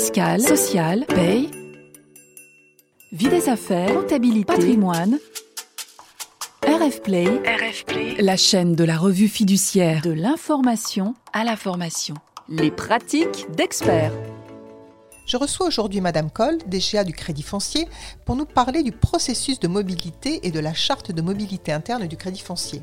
fiscale, sociale, paye, vie des affaires, comptabilité, patrimoine. RF Play, RF Play, la chaîne de la revue fiduciaire de l'information à la formation. Les pratiques d'experts. Je reçois aujourd'hui Madame Coll, DGA du Crédit Foncier, pour nous parler du processus de mobilité et de la charte de mobilité interne du Crédit Foncier.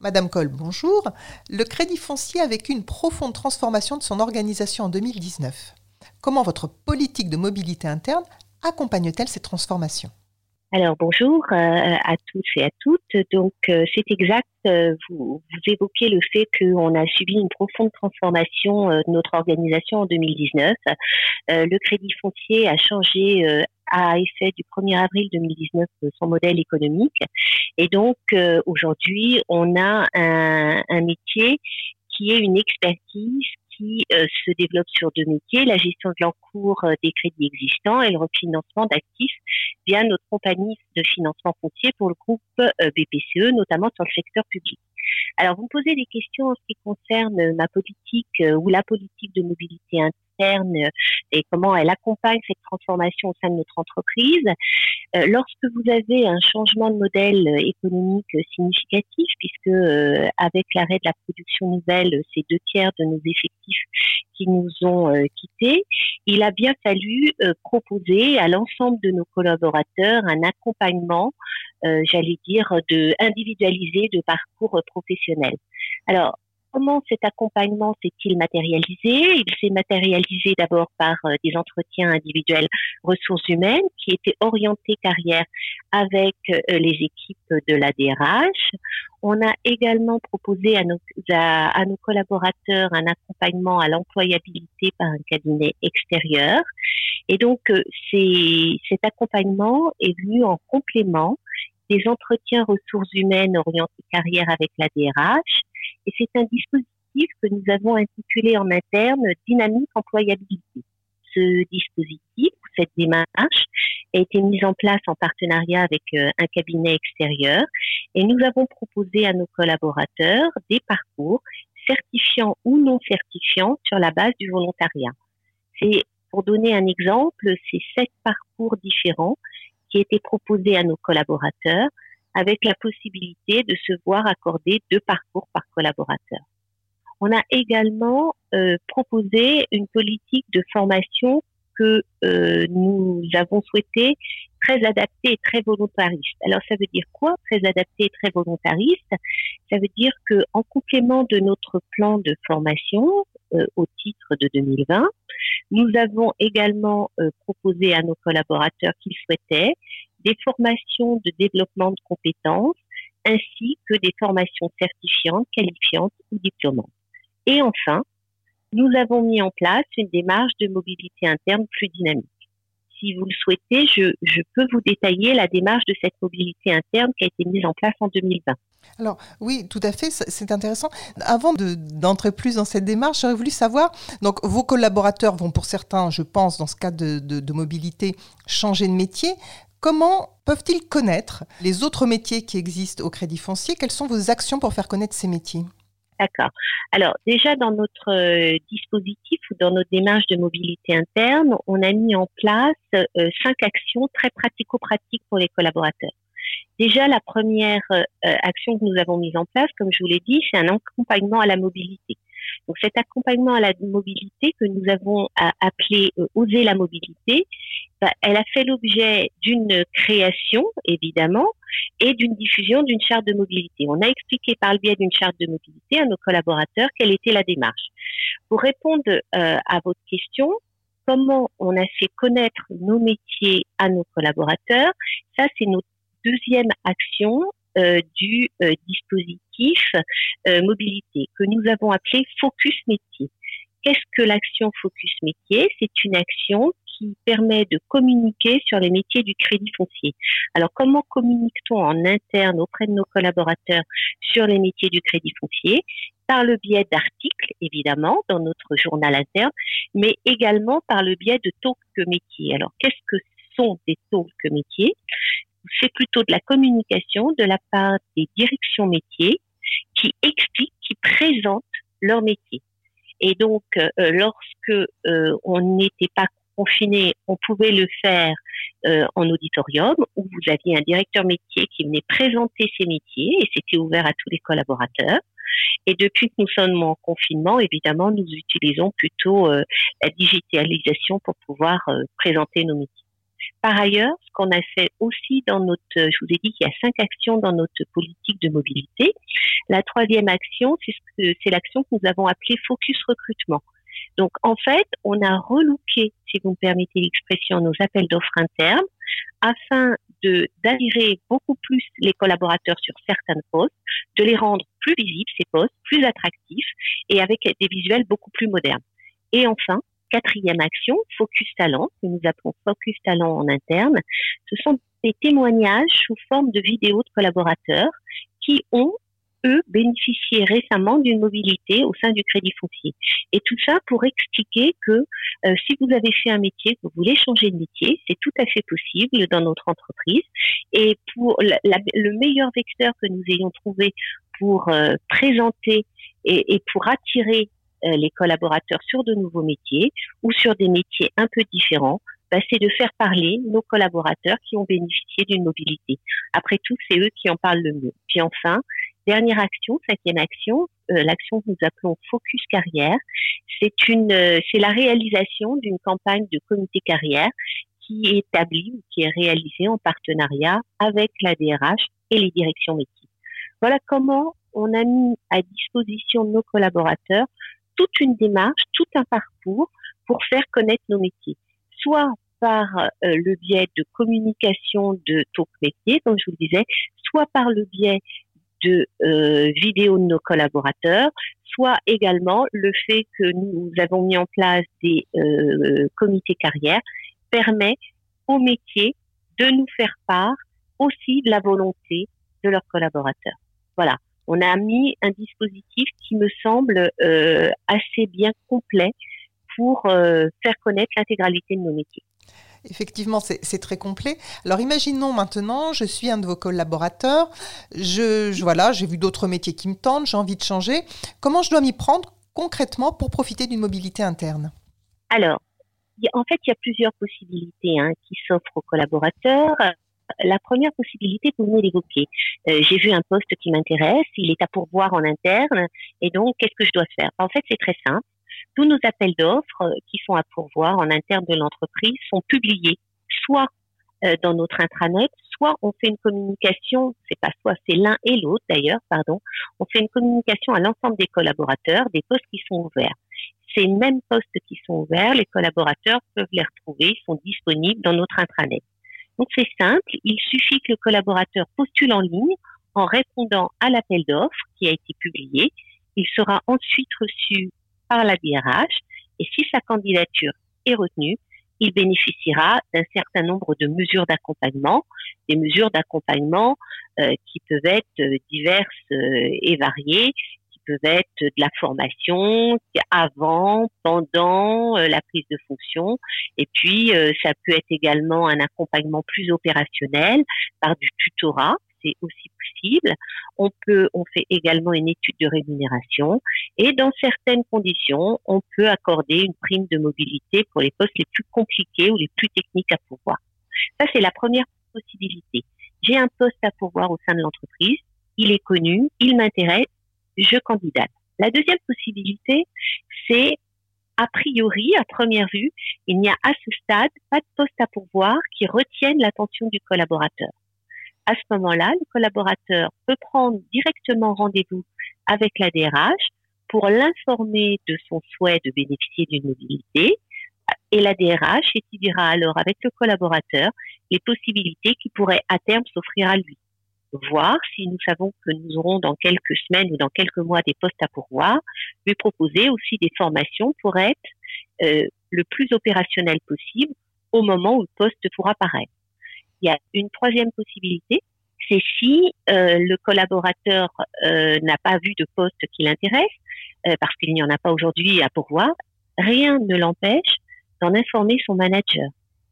Madame Coll, bonjour. Le Crédit Foncier a vécu une profonde transformation de son organisation en 2019. Comment votre politique de mobilité interne accompagne-t-elle ces transformations alors bonjour euh, à tous et à toutes. Donc euh, c'est exact, euh, vous, évoquez le fait qu'on a subi une profonde transformation de notre organisation en 2019. le Crédit foncier a changé à effet du 1er avril 2019 son modèle économique. Et donc aujourd'hui, on a un métier qui est une expertise qui euh, se développe sur deux métiers, la gestion de l'encours euh, des crédits existants et le refinancement d'actifs via notre compagnie de financement foncier pour le groupe euh, BPCE, notamment sur le secteur public. Alors, vous me posez des questions en ce qui concerne ma politique ou la politique de mobilité interne et comment elle accompagne cette transformation au sein de notre entreprise. Euh, lorsque vous avez un changement de modèle euh, économique significatif, puisque euh, avec l'arrêt de la production nouvelle, c'est deux tiers de nos effectifs qui nous ont quittés, il a bien fallu proposer à l'ensemble de nos collaborateurs un accompagnement, j'allais dire, de individualisé de parcours professionnel. Alors, Comment cet accompagnement s'est-il matérialisé? Il s'est matérialisé d'abord par euh, des entretiens individuels ressources humaines qui étaient orientés carrière avec euh, les équipes de la DRH. On a également proposé à nos, collaborateurs un accompagnement à l'employabilité par un cabinet extérieur. Et donc, euh, cet accompagnement est venu en complément des entretiens ressources humaines orientés carrière avec la DRH et c'est un dispositif que nous avons intitulé en interne Dynamique Employabilité. Ce dispositif, cette démarche, a été mise en place en partenariat avec euh, un cabinet extérieur et nous avons proposé à nos collaborateurs des parcours certifiants ou non certifiants sur la base du volontariat. C'est pour donner un exemple, c'est sept parcours différents qui étaient proposés à nos collaborateurs avec la possibilité de se voir accorder deux parcours par collaborateur. On a également euh, proposé une politique de formation que euh, nous avons souhaité très adaptée et très volontariste. Alors ça veut dire quoi Très adapté et très volontariste? Ça veut dire que en complément de notre plan de formation euh, au titre de 2020, nous avons également proposé à nos collaborateurs qu'ils souhaitaient des formations de développement de compétences ainsi que des formations certifiantes, qualifiantes ou diplômantes. Et enfin, nous avons mis en place une démarche de mobilité interne plus dynamique. Si vous le souhaitez, je, peux vous détailler la démarche de cette mobilité interne qui a été mise en place en 2020. Alors oui, tout à fait, c'est intéressant. Avant d'entrer plus dans cette démarche, j'aurais voulu savoir, donc vos collaborateurs vont pour certains, je pense, dans ce cas de mobilité, changer de métier. Comment peuvent-ils connaître les autres métiers qui existent au Crédit Foncier? Quelles sont vos actions pour faire connaître ces métiers? D'accord. Alors déjà dans notre euh, dispositif ou dans notre démarche de mobilité interne, on a mis en place euh, cinq actions très pratico-pratiques pour les collaborateurs. Déjà, la première euh, action que nous avons mise en place, comme je vous l'ai dit, c'est un accompagnement à la mobilité. Donc cet accompagnement à la mobilité que nous avons appelé Oser la mobilité, bah, elle a fait l'objet d'une création, évidemment, et d'une diffusion d'une charte de mobilité. On a expliqué par le biais d'une charte de mobilité à nos collaborateurs quelle était la démarche. Pour répondre euh, à votre question, comment on a fait connaître nos métiers à nos collaborateurs, ça c'est notre deuxième action euh, du euh, dispositif mobilité que nous avons appelé Focus Métier. Qu'est-ce que l'action Focus Métier? C'est une action qui permet de communiquer sur les métiers du crédit foncier. Alors, comment communique-t-on en interne auprès de nos collaborateurs sur les métiers du crédit foncier? Par le biais d'articles, évidemment, dans notre journal interne, mais également par le biais de talk métiers. Alors, qu'est-ce que sont des talk métiers? C'est plutôt de la communication de la part des directions métiers qui expliquent, qui présentent leur métier. Et donc, lorsque on n'était pas confiné, on pouvait le faire en auditorium où vous aviez un directeur métier qui venait présenter ses métiers et c'était ouvert à tous les collaborateurs. Et depuis que nous sommes en confinement, évidemment, nous utilisons plutôt la digitalisation pour pouvoir présenter nos métiers. Par ailleurs, ce qu'on a fait aussi dans notre, je vous ai dit qu'il y a cinq actions dans notre politique de mobilité. La troisième action, c'est l'action que nous avons appelée Focus Recrutement. Donc, en fait, on a relooké, si vous me permettez l'expression, nos appels d'offres internes afin de d'attirer beaucoup plus les collaborateurs sur certains postes, de les rendre plus visibles, ces postes, plus attractifs et avec des visuels beaucoup plus modernes. Et enfin, quatrième action, Focus Talent, que nous appelons Focus Talent en interne, ce sont des témoignages sous forme de vidéos de collaborateurs qui ont eux, bénéficié récemment d'une mobilité au sein du crédit foncier. Et tout ça pour expliquer que euh, si vous avez fait un métier, que vous voulez changer de métier, c'est tout à fait possible dans notre entreprise. Et pour le meilleur vecteur que nous ayons trouvé pour euh, présenter et, pour attirer les collaborateurs sur de nouveaux métiers ou sur des métiers un peu différents, bah, c'est de faire parler nos collaborateurs qui ont bénéficié d'une mobilité. Après tout, c'est eux qui en parlent le mieux. Puis enfin, dernière action, cinquième action, euh, l'action que nous appelons Focus Carrière, euh, c'est la réalisation d'une campagne de comité carrière qui est établie ou qui est réalisée en partenariat avec la DRH et les directions métiers. Voilà comment on a mis à disposition nos collaborateurs toute une démarche, tout un parcours pour faire connaître nos métiers, soit par euh, le biais de communication de talk métiers, comme je vous le disais, soit par le biais de euh, vidéos de nos collaborateurs, soit également le fait que nous avons mis en place des euh, comités carrières permet aux métiers de nous faire part aussi de la volonté de leurs collaborateurs. Voilà on a mis un dispositif qui me semble euh, assez bien complet pour euh, faire connaître l'intégralité de nos métiers. Effectivement, c'est très complet. Alors imaginons maintenant, je suis un de vos collaborateurs, je, voilà, j'ai vu d'autres métiers qui me tentent, j'ai envie de changer. Comment je dois m'y prendre concrètement pour profiter d'une mobilité interne? Alors, en fait, il y a plusieurs possibilités hein, qui s'offrent aux collaborateurs la première possibilité, vous venez d'évoquer. Euh, j'ai vu un poste qui m'intéresse, il est à pourvoir en interne, et donc qu'est-ce que je dois faire? En fait, c'est très simple. Tous nos appels d'offres euh, qui sont à pourvoir en interne de l'entreprise sont publiés, soit euh, dans notre intranet, soit on fait une communication, c'est pas soit, c'est l'un et l'autre d'ailleurs, pardon, on fait une communication à l'ensemble des collaborateurs des postes qui sont ouverts. Ces mêmes postes qui sont ouverts, les collaborateurs peuvent les retrouver, ils sont disponibles dans notre intranet. Donc c'est simple, il suffit que le collaborateur postule en ligne en répondant à l'appel d'offres qui a été publié. Il sera ensuite reçu par la DRH et si sa candidature est retenue, il bénéficiera d'un certain nombre de mesures d'accompagnement, des mesures d'accompagnement euh, qui peuvent être diverses euh, et variées, peuvent être de la formation avant, pendant euh, la prise de fonction, et puis euh, ça peut être également un accompagnement plus opérationnel par du tutorat, c'est aussi possible. On peut, on fait également une étude de rémunération, et dans certaines conditions, on peut accorder une prime de mobilité pour les postes les plus compliqués ou les plus techniques à pourvoir. Ça, c'est la première possibilité. J'ai un poste à pourvoir au sein de l'entreprise, il est connu, il m'intéresse, je candidate. La deuxième possibilité, c'est a priori, à première vue, il n'y a à ce stade pas de poste à pourvoir qui retienne l'attention du collaborateur. À ce moment-là, le collaborateur peut prendre directement rendez-vous avec la DRH pour l'informer de son souhait de bénéficier d'une mobilité et la DRH étudiera alors avec le collaborateur les possibilités qui pourraient à terme s'offrir à lui voir si nous savons que nous aurons dans quelques semaines ou dans quelques mois des postes à pourvoir, lui proposer aussi des formations pour être euh, le plus opérationnel possible au moment où le poste pourra apparaître. Il y a une troisième possibilité, c'est si euh, le collaborateur euh, n'a pas vu de poste qui l'intéresse, parce qu'il n'y en a pas aujourd'hui à pourvoir, rien ne l'empêche d'en informer son manager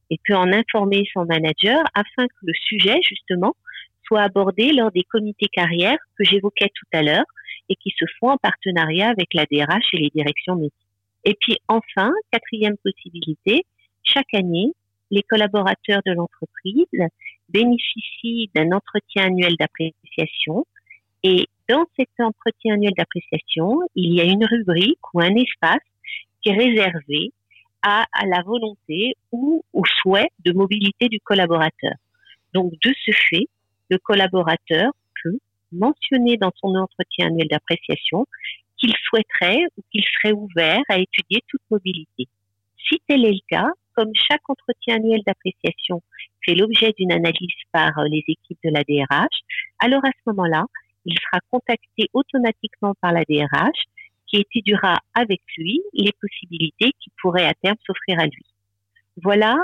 et peut en informer son manager afin que le sujet, justement, soit lors des comités carrières que j'évoquais tout à l'heure et qui se font en partenariat avec la DRH et les directions métiers. Et puis enfin, quatrième possibilité, chaque année, les collaborateurs de l'entreprise bénéficient d'un entretien annuel d'appréciation et dans cet entretien annuel d'appréciation, il y a une rubrique ou un espace qui est réservé à, la volonté ou au souhait de mobilité du collaborateur. Donc, de ce fait, le collaborateur peut mentionner dans son entretien annuel d'appréciation qu'il souhaiterait ou qu'il serait ouvert à étudier toute mobilité. Si tel est le cas, comme chaque entretien annuel d'appréciation fait l'objet d'une analyse par les équipes de la DRH, alors à ce moment-là, il sera contacté automatiquement par la DRH qui étudiera avec lui les possibilités qui pourraient à terme s'offrir à lui. Voilà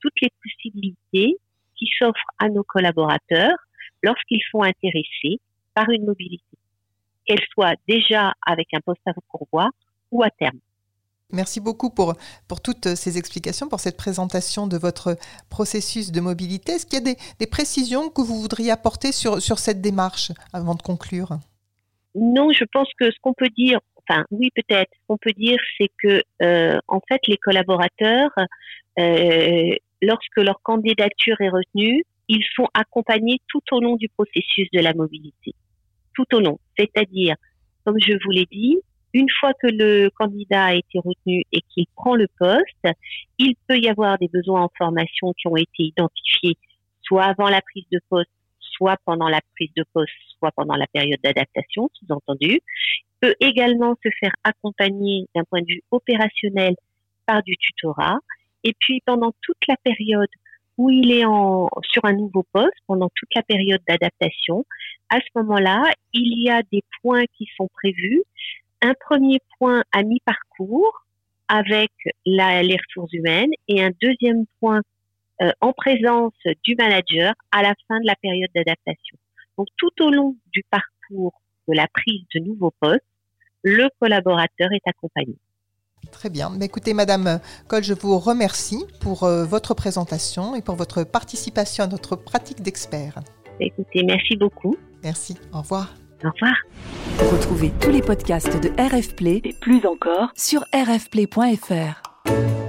toutes les possibilités qui s'offrent à nos collaborateurs lorsqu'ils sont intéressés par une mobilité, qu'elle soit déjà avec un poste à pourvoir ou à terme. Merci beaucoup pour, pour toutes ces explications, pour cette présentation de votre processus de mobilité. Est-ce qu'il y a des, précisions que vous voudriez apporter sur, sur cette démarche avant de conclure? Non, je pense que ce qu'on peut dire, enfin oui peut-être, ce qu'on peut dire, c'est que euh, en fait les collaborateurs, euh, lorsque leur candidature est retenue, ils sont accompagnés tout au long du processus de la mobilité, tout au long. C'est-à-dire, comme je vous l'ai dit, une fois que le candidat a été retenu et qu'il prend le poste, il peut y avoir des besoins en formation qui ont été identifiés soit avant la prise de poste, soit pendant la prise de poste, soit pendant la période d'adaptation, sous-entendu. Peut également se faire accompagner d'un point de vue opérationnel par du tutorat. Et puis pendant toute la période où il est en, sur un nouveau poste, pendant toute la période d'adaptation, à ce moment-là, il y a des points qui sont prévus un premier point à mi-parcours avec la, les ressources humaines et un deuxième point euh, en présence du manager à la fin de la période d'adaptation. Donc tout au long du parcours de la prise de nouveaux postes, le collaborateur est accompagné. Très bien. Écoutez, Madame Cole, je vous remercie pour euh, votre présentation et pour votre participation à notre pratique d'expert. Écoutez, merci beaucoup. Merci. Au revoir. Au revoir. Retrouvez tous les podcasts de RF Play et plus encore sur rfplay.fr.